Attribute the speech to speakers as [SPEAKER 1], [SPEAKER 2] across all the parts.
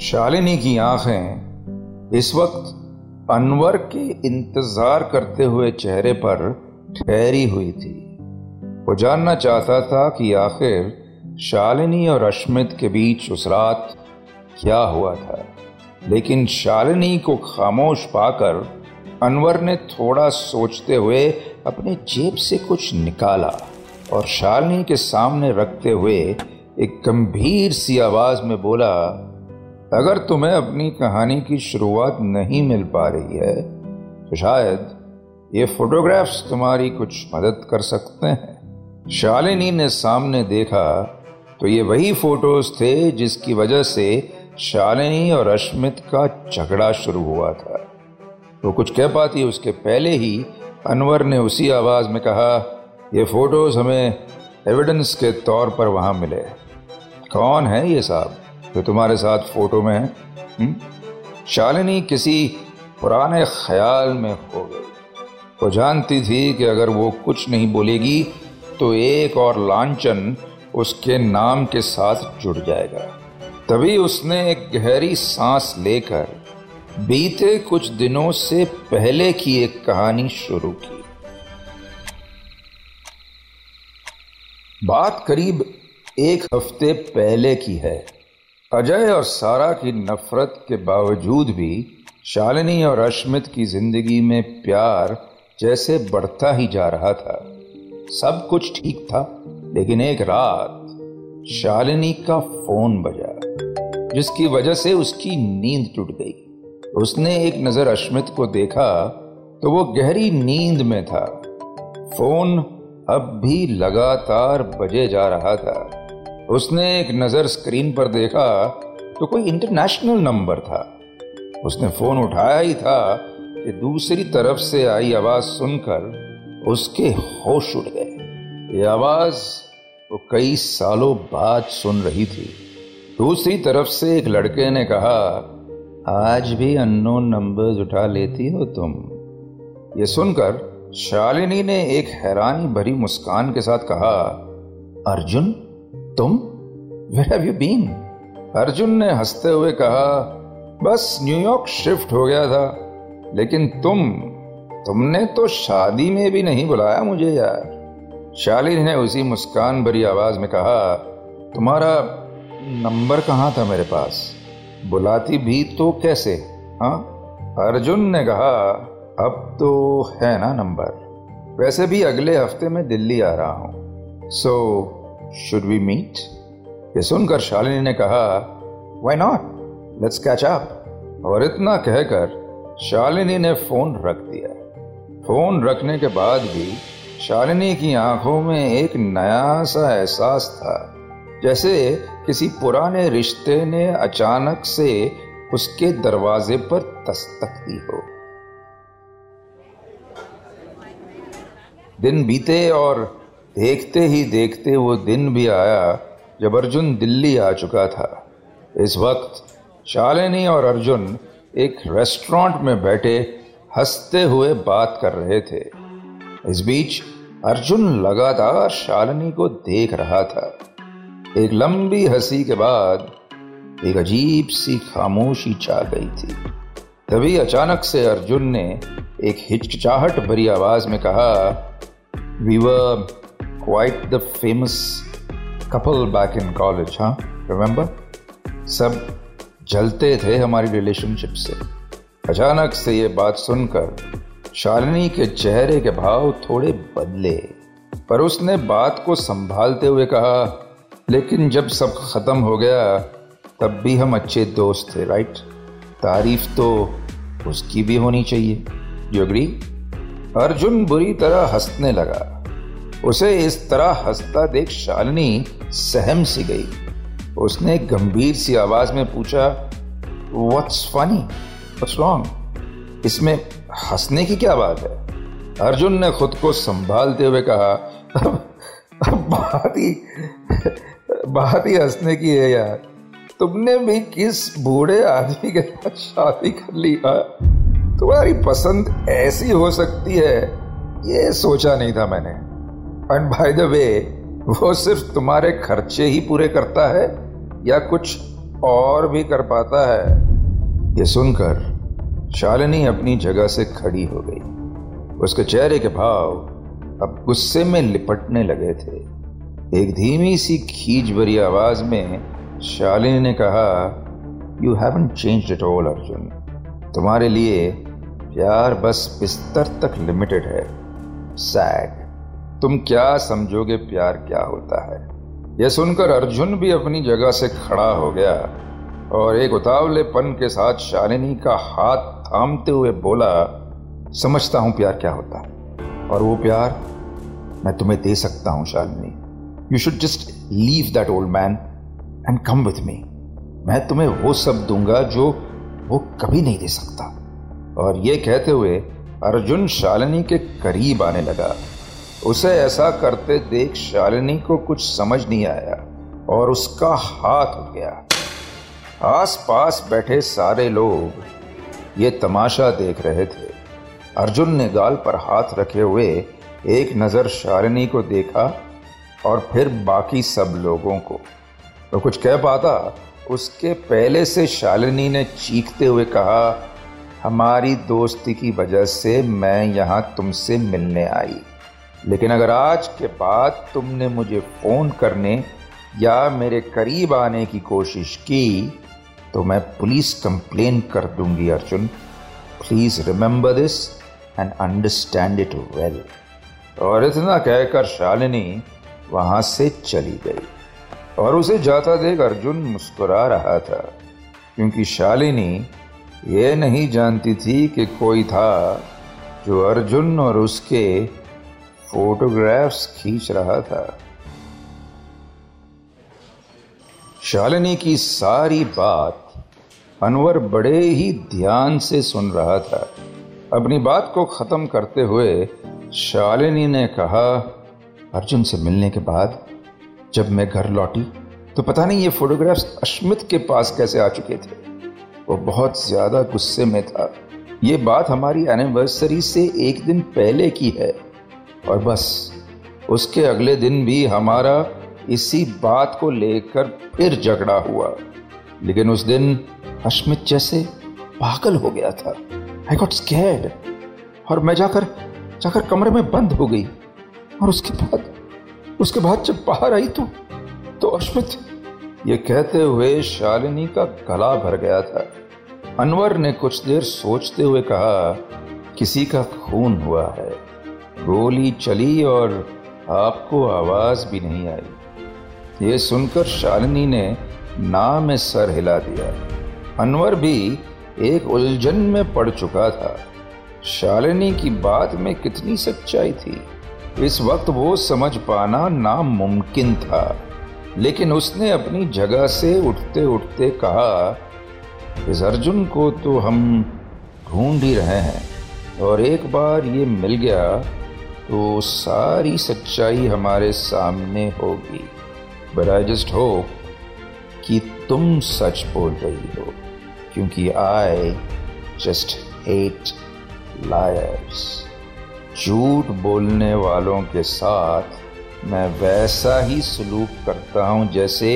[SPEAKER 1] शालिनी की आँखें इस वक्त अनवर के इंतज़ार करते हुए चेहरे पर ठहरी हुई थी। वो जानना चाहता था कि आखिर शालिनी और अश्मित के बीच उस रात क्या हुआ था, लेकिन शालिनी को खामोश पाकर अनवर ने थोड़ा सोचते हुए अपने जेब से कुछ निकाला और शालिनी के सामने रखते हुए एक गंभीर सी आवाज़ में बोला अगर तुम्हें अपनी कहानी की शुरुआत नहीं मिल पा रही है तो शायद ये फोटोग्राफ्स तुम्हारी कुछ मदद कर सकते हैं। शालिनी ने सामने देखा तो ये वही फ़ोटोज़ थे जिसकी वजह से शालिनी और अश्मित का झगड़ा शुरू हुआ था। वो कुछ कह पाती, उसके पहले ही अनवर ने उसी आवाज़ में कहा, ये फ़ोटोज़ हमें एविडेंस के तौर पर वहाँ मिले कौन है ये साहब? जो तुम्हारे साथ फ़ोटो में है हम्म? शालिनी किसी पुराने ख्याल में हो गई। वो जानती थी कि अगर वो कुछ नहीं बोलेगी तो एक और लांछन उसके नाम के साथ जुड़ जाएगा। तभी उसने एक गहरी सांस लेकर बीते कुछ दिनों से पहले की एक कहानी शुरू की। बात करीब एक हफ़्ते पहले की है। अजय और सारा की नफरत के बावजूद भी शालिनी और अश्मित की ज़िंदगी में प्यार जैसे बढ़ता ही जा रहा था। सब कुछ ठीक था, लेकिन एक रात शालिनी का फ़ोन बजा, जिसकी वजह से उसकी नींद टूट गई। उसने एक नज़र अश्मित को देखा तो वो गहरी नींद में था। फ़ोन अब भी लगातार बजे जा रहा था। उसने एक नज़र स्क्रीन पर देखा तो कोई इंटरनेशनल नंबर था। उसने फ़ोन उठाया ही था कि दूसरी तरफ़ से आई आवाज़ सुनकर उसके होश उड़ गए। ये आवाज़ वो कई सालों बाद सुन रही थी। दूसरी तरफ़ से एक लड़के ने कहा, आज भी अननोन नंबर्स उठा लेती हो तुम? ये सुनकर शालिनी ने एक हैरानी भरी मुस्कान के साथ कहा, अर्जुन तुम? Where have you been Arjun ने हँसते हुए कहा, बस न्यूयॉर्क शिफ्ट हो गया था। लेकिन तुम, तुमने तो शादी में भी नहीं बुलाया मुझे यार। शालिनी ने उसी मुस्कान भरी आवाज़ में कहा, तुम्हारा नंबर कहाँ था मेरे पास? बुलाती भी तो कैसे? हाँ? अर्जुन ने कहा, अब तो है ना नंबर। वैसे भी अगले हफ़्ते में दिल्ली आ रहा हूँ। सो शुड वी मीट ये सुनकर शालिनी ने कहा why not let's catch up और इतना कहकर शालिनी ने फ़ोन रख दिया। फ़ोन रखने के बाद भी शालिनी की आँखों में एक नया सा एहसास था, जैसे किसी पुराने रिश्ते ने अचानक से उसके दरवाजे पर दस्तक दी हो। दिन बीते और देखते ही देखते वो दिन भी आया जब अर्जुन दिल्ली आ चुका था। इस वक्त शालिनी और अर्जुन एक रेस्टोरेंट में बैठे हँसते हुए बात कर रहे थे। इस बीच अर्जुन लगातार शालिनी को देख रहा था। एक लंबी हँसी के बाद एक अजीब सी खामोशी छा गई थी। तभी अचानक से अर्जुन ने एक हिचकिचाहट भरी आवाज़ में कहा we were quite the famous couple back in college, huh? Remember? सब जलते थे हमारी रिलेशनशिप से। अचानक से ये बात सुनकर शालिनी के चेहरे के भाव थोड़े बदले। पर उसने बात को संभालते हुए कहा लेकिन जब सब खत्म हो गया तब भी हम अच्छे दोस्त थे राइट तारीफ़ तो उसकी भी होनी चाहिए। यू अग्री अर्जुन बुरी तरह हंसने लगा। उसे इस तरह हंसता देख शालिनी सहम सी गई। उसने गंभीर सी आवाज़ में पूछा व्हाट्स फनी व्हाट्स रॉन्ग इसमें हंसने की क्या बात है? अर्जुन ने खुद को संभालते हुए कहा, बात ही बात ही हंसने की है यार। तुमने भी किस बूढ़े आदमी के साथ शादी कर ली तुम्हारी पसंद ऐसी हो सकती है। ये सोचा नहीं था मैंने। एंड बाय द वे वो सिर्फ़ तुम्हारे खर्चे ही पूरे करता है या कुछ और भी कर पाता है? ये सुनकर शालिनी अपनी जगह से खड़ी हो गई। उसके चेहरे के भाव अब गुस्से में लिपटने लगे थे। एक धीमी सी खींच भरी आवाज़ में शालिनी ने कहा you haven't change it all Arjun तुम्हारे लिए प्यार बस बिस्तर तक लिमिटेड है। सैड तुम क्या समझोगे प्यार क्या होता है? यह सुनकर अर्जुन भी अपनी जगह से खड़ा हो गया और एक उतावलेपन के साथ शालिनी का हाथ थामते हुए बोला, समझता हूँ प्यार क्या होता है। और वो प्यार मैं तुम्हें दे सकता हूँ, Shalini. You should just leave that old man and come with me मैं तुम्हें वो सब दूँगा जो वो कभी नहीं दे सकता। और ये कहते हुए अर्जुन शालिनी के करीब आने लगा। उसे ऐसा करते देख शालिनी को कुछ समझ नहीं आया और उसका हाथ उठ गया। आसपास बैठे सारे लोग ये तमाशा देख रहे थे। अर्जुन ने गाल पर हाथ रखे हुए एक नज़र शालिनी को देखा और फिर बाकी सब लोगों को। तो कुछ कह पाता, उसके पहले से शालिनी ने चीखते हुए कहा, हमारी दोस्ती की वजह से मैं यहाँ तुमसे मिलने आई। लेकिन अगर आज के बाद तुमने मुझे फ़ोन करने या मेरे करीब आने की कोशिश की तो मैं पुलिस कंप्लेन कर दूँगी, Arjun. Please remember this and understand it well और इतना कहकर शालिनी वहाँ से चली गई। और उसे जाता देख अर्जुन मुस्कुरा रहा था, क्योंकि शालिनी ये नहीं जानती थी कि कोई था जो अर्जुन और उसके फोटोग्राफ्स खींच रहा था। शालिनी की सारी बात अनवर बड़े ही ध्यान से सुन रहा था। अपनी बात को खत्म करते हुए शालिनी ने कहा, अर्जुन से मिलने के बाद जब मैं घर लौटी तो पता नहीं ये फोटोग्राफ्स अश्मित के पास कैसे आ चुके थे। वो बहुत ज़्यादा गुस्से में था। ये बात हमारी एनिवर्सरी से एक दिन पहले की है। और बस, उसके अगले दिन भी हमारा इसी बात को लेकर फिर झगड़ा हुआ। लेकिन उस दिन अश्मित जैसे पागल हो गया था। आई गॉट स्कैर्ड और मैं जाकर जाकर कमरे में बंद हो गई। और उसके बाद उसके बाद जब बाहर आई तो तो अश्मित ये कहते हुए शालिनी का गला भर गया था। अनवर ने कुछ देर सोचते हुए कहा, किसी का खून हुआ है। गोली चली और आपको आवाज़ भी नहीं आई। ये सुनकर शालिनी ने ना में सर हिला दिया। अनवर भी एक उलझन में पड़ चुका था। शालिनी की बात में कितनी सच्चाई थी। इस वक्त वो समझ पाना नामुमकिन था। लेकिन उसने अपनी जगह से उठते उठते कहा, इस अर्जुन को तो हम ढूंढ ही रहे हैं। और एक बार ये मिल गया तो सारी सच्चाई हमारे सामने होगी। बट आई जस्ट होप कि तुम सच बोल रही हो, क्योंकि आई जस्ट हेट लायर्स झूठ बोलने वालों के साथ मैं वैसा ही सलूक करता हूँ जैसे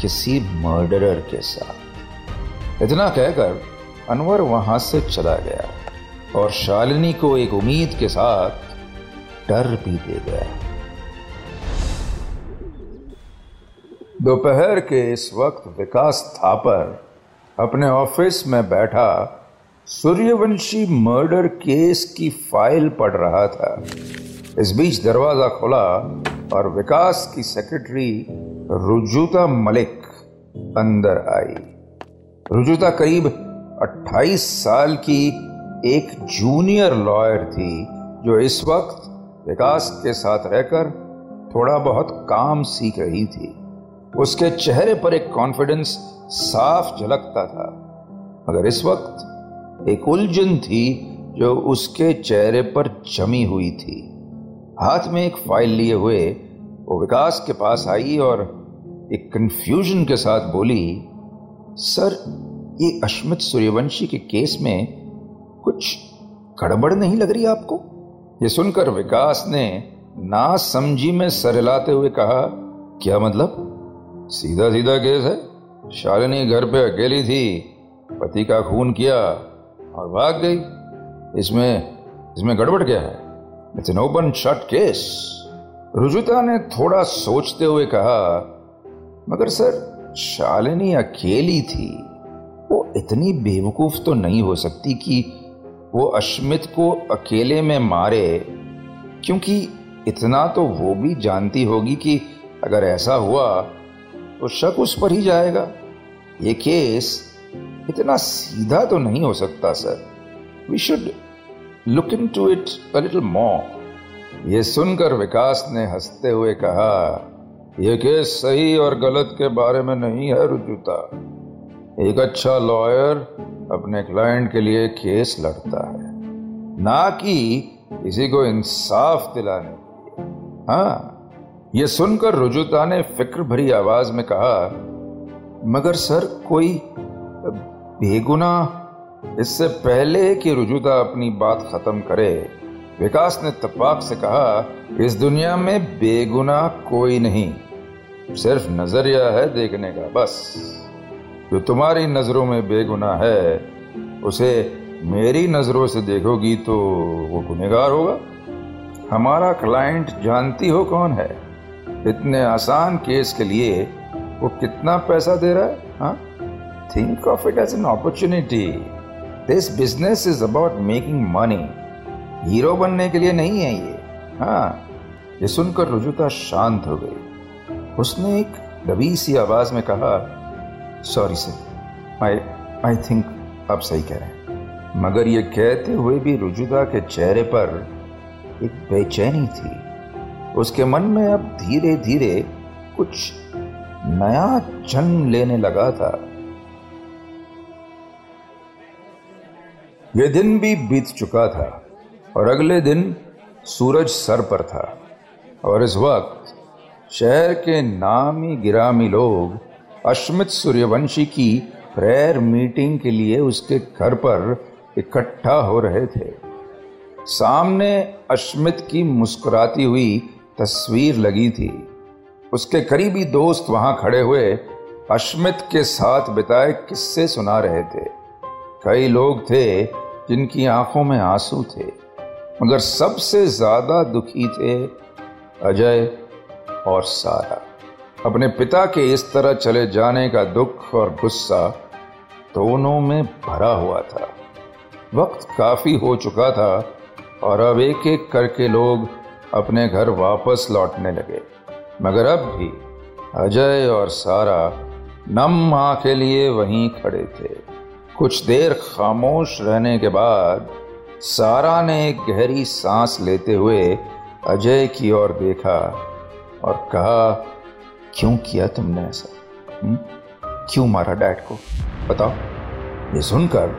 [SPEAKER 1] किसी मर्डरर के साथ। इतना कहकर अनवर वहाँ से चला गया और शालिनी को एक उम्मीद के साथ डर भी दे गया दोपहर के इस वक्त विकास थापर अपने ऑफ़िस में बैठा सूर्यवंशी मर्डर केस की फ़ाइल पढ़ रहा था। इस बीच दरवाज़ा खुला और विकास की सेक्रेटरी रुजुता मलिक अंदर आई। रुजुता करीब 28 साल की एक जूनियर लॉयर थी, जो इस वक्त विकास के साथ रहकर थोड़ा बहुत काम सीख रही थी। उसके चेहरे पर एक कॉन्फिडेंस साफ़ झलकता था। मगर इस वक्त एक उलझन थी जो उसके चेहरे पर जमी हुई थी। हाथ में एक फ़ाइल लिए हुए, वो विकास के पास आई और एक कंफ्यूजन के साथ बोली, सर, ये अश्मित सूर्यवंशी के केस में कुछ गड़बड़ नहीं लग रही आपको? ये सुनकर विकास ने ना समझी में सर हिलाते हुए कहा, क्या मतलब? सीधा सीधा केस है। शालिनी घर पे अकेली थी, पति का खून किया और भाग गई। इसमें इसमें गड़बड़ क्या है? It's an open shut case Rujuta ने थोड़ा सोचते हुए कहा, मगर सर, शालिनी अकेली थी। वो इतनी बेवकूफ़ तो नहीं हो सकती कि वो अश्मित को अकेले में मारे, क्योंकि इतना तो वो भी जानती होगी कि अगर ऐसा हुआ तो शक उस पर ही जाएगा। ये केस इतना सीधा तो नहीं हो सकता, sir. We should look into it a little more ये सुनकर विकास ने हँसते हुए कहा यह केस सही और गलत के बारे में नहीं है, रुजुता। एक अच्छा लॉयर अपने क्लाइंट के लिए केस लड़ता है। ना कि किसी को इंसाफ दिलाने हाँ ये सुनकर रुजुता ने फ़िक्र भरी आवाज़ में कहा, मगर सर, कोई बेगुना, इससे पहले कि रुजुता अपनी बात खत्म करे, विकास ने तपाक से कहा, इस दुनिया में बेगुना कोई नहीं, सिर्फ़ नज़रिया है देखने का, बस। जो तुम्हारी नज़रों में बेगुना है, उसे मेरी नज़रों से देखोगी तो वो गुनेगार होगा। हमारा क्लाइंट जानती हो कौन है? इतने आसान केस के लिए वो कितना पैसा दे रहा है think of it as an opportunity this business is about making money hero बनने के लिए नहीं है ये हाँ? ये सुनकर रुजुता शांत हो गई। उसने एक दबी सी आवाज़ में कहा sorry sir I I think आप सही कह रहे हैं। मगर ये कहते हुए भी रुजुदा के चेहरे पर एक बेचैनी थी। उसके मन में अब धीरे धीरे कुछ नया जन्म लेने लगा था। यह दिन भी बीत चुका था और अगले दिन सूरज सर पर था और इस वक्त शहर के नामी गिरामी लोग अश्मित सूर्यवंशी की प्रेयर मीटिंग के लिए उसके घर पर इकट्ठा हो रहे थे। सामने अश्मित की मुस्कुराती हुई तस्वीर लगी थी। उसके करीबी दोस्त वहाँ खड़े हुए अश्मित के साथ बिताए किस्से सुना रहे थे। कई लोग थे जिनकी आँखों में आँसू थे, मगर सबसे ज़्यादा दुखी थे अजय और सारा। अपने पिता के इस तरह चले जाने का दुख और गुस्सा दोनों में भरा हुआ था। वक्त काफ़ी हो चुका था और अब एक एक करके लोग अपने घर वापस लौटने लगे। मगर अब भी अजय और सारा नम माँ के लिए वहीं खड़े थे। कुछ देर खामोश रहने के बाद सारा ने एक गहरी सांस लेते हुए अजय की ओर देखा और कहा क्यों किया तुमने ऐसा? हुँ? क्यों मारा डैड को? बताओ। ये सुनकर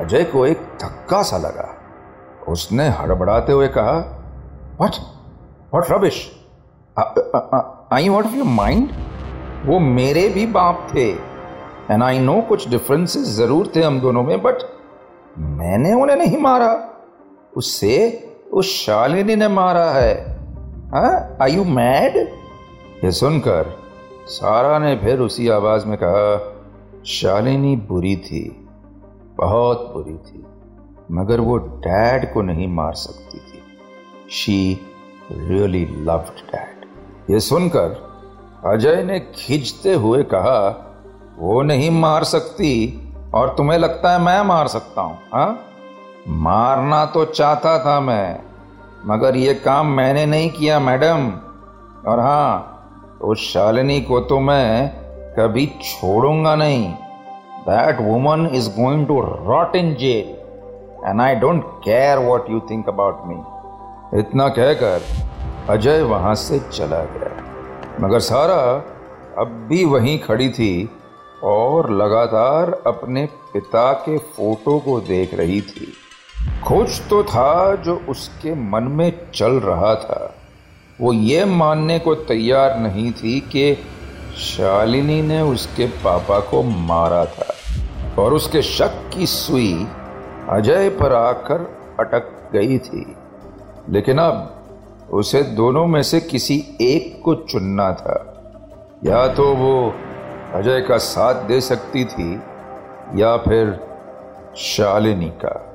[SPEAKER 1] अजय को एक धक्का सा लगा। उसने हड़बड़ाते हुए कहा what what rubbish I what your mind वो मेरे भी बाप थे। एंड आई नो कुछ डिफरेंसेस ज़रूर थे हम दोनों में बट मैंने उन्हें नहीं मारा। उससे उस शालिनी ने मारा है। आई यू मैड ये सुनकर सारा ने फिर उसी आवाज़ में कहा, शालिनी बुरी थी, बहुत बुरी थी, मगर वो डैड को नहीं मार सकती थी। शी रियली लव्ड डैड ये सुनकर अजय ने खींचते हुए कहा, वो नहीं मार सकती और तुम्हें लगता है मैं मार सकता हूँ, हा? मारना तो चाहता था मैं, मगर ये काम मैंने नहीं किया, मैडम। और हाँ उस शालिनी को तो मैं कभी छोड़ूँगा नहीं। That woman is going to rot in jail and I don't care what you think about me इतना कहकर अजय वहाँ से चला गया। मगर सारा अब भी वहीं खड़ी थी और लगातार अपने पिता के फ़ोटो को देख रही थी। कुछ तो था जो उसके मन में चल रहा था। वो ये मानने को तैयार नहीं थी कि शालिनी ने उसके पापा को मारा था और उसके शक की सुई अजय पर आकर अटक गई थी। लेकिन अब उसे दोनों में से किसी एक को चुनना था। या तो वो अजय का साथ दे सकती थी या फिर शालिनी का।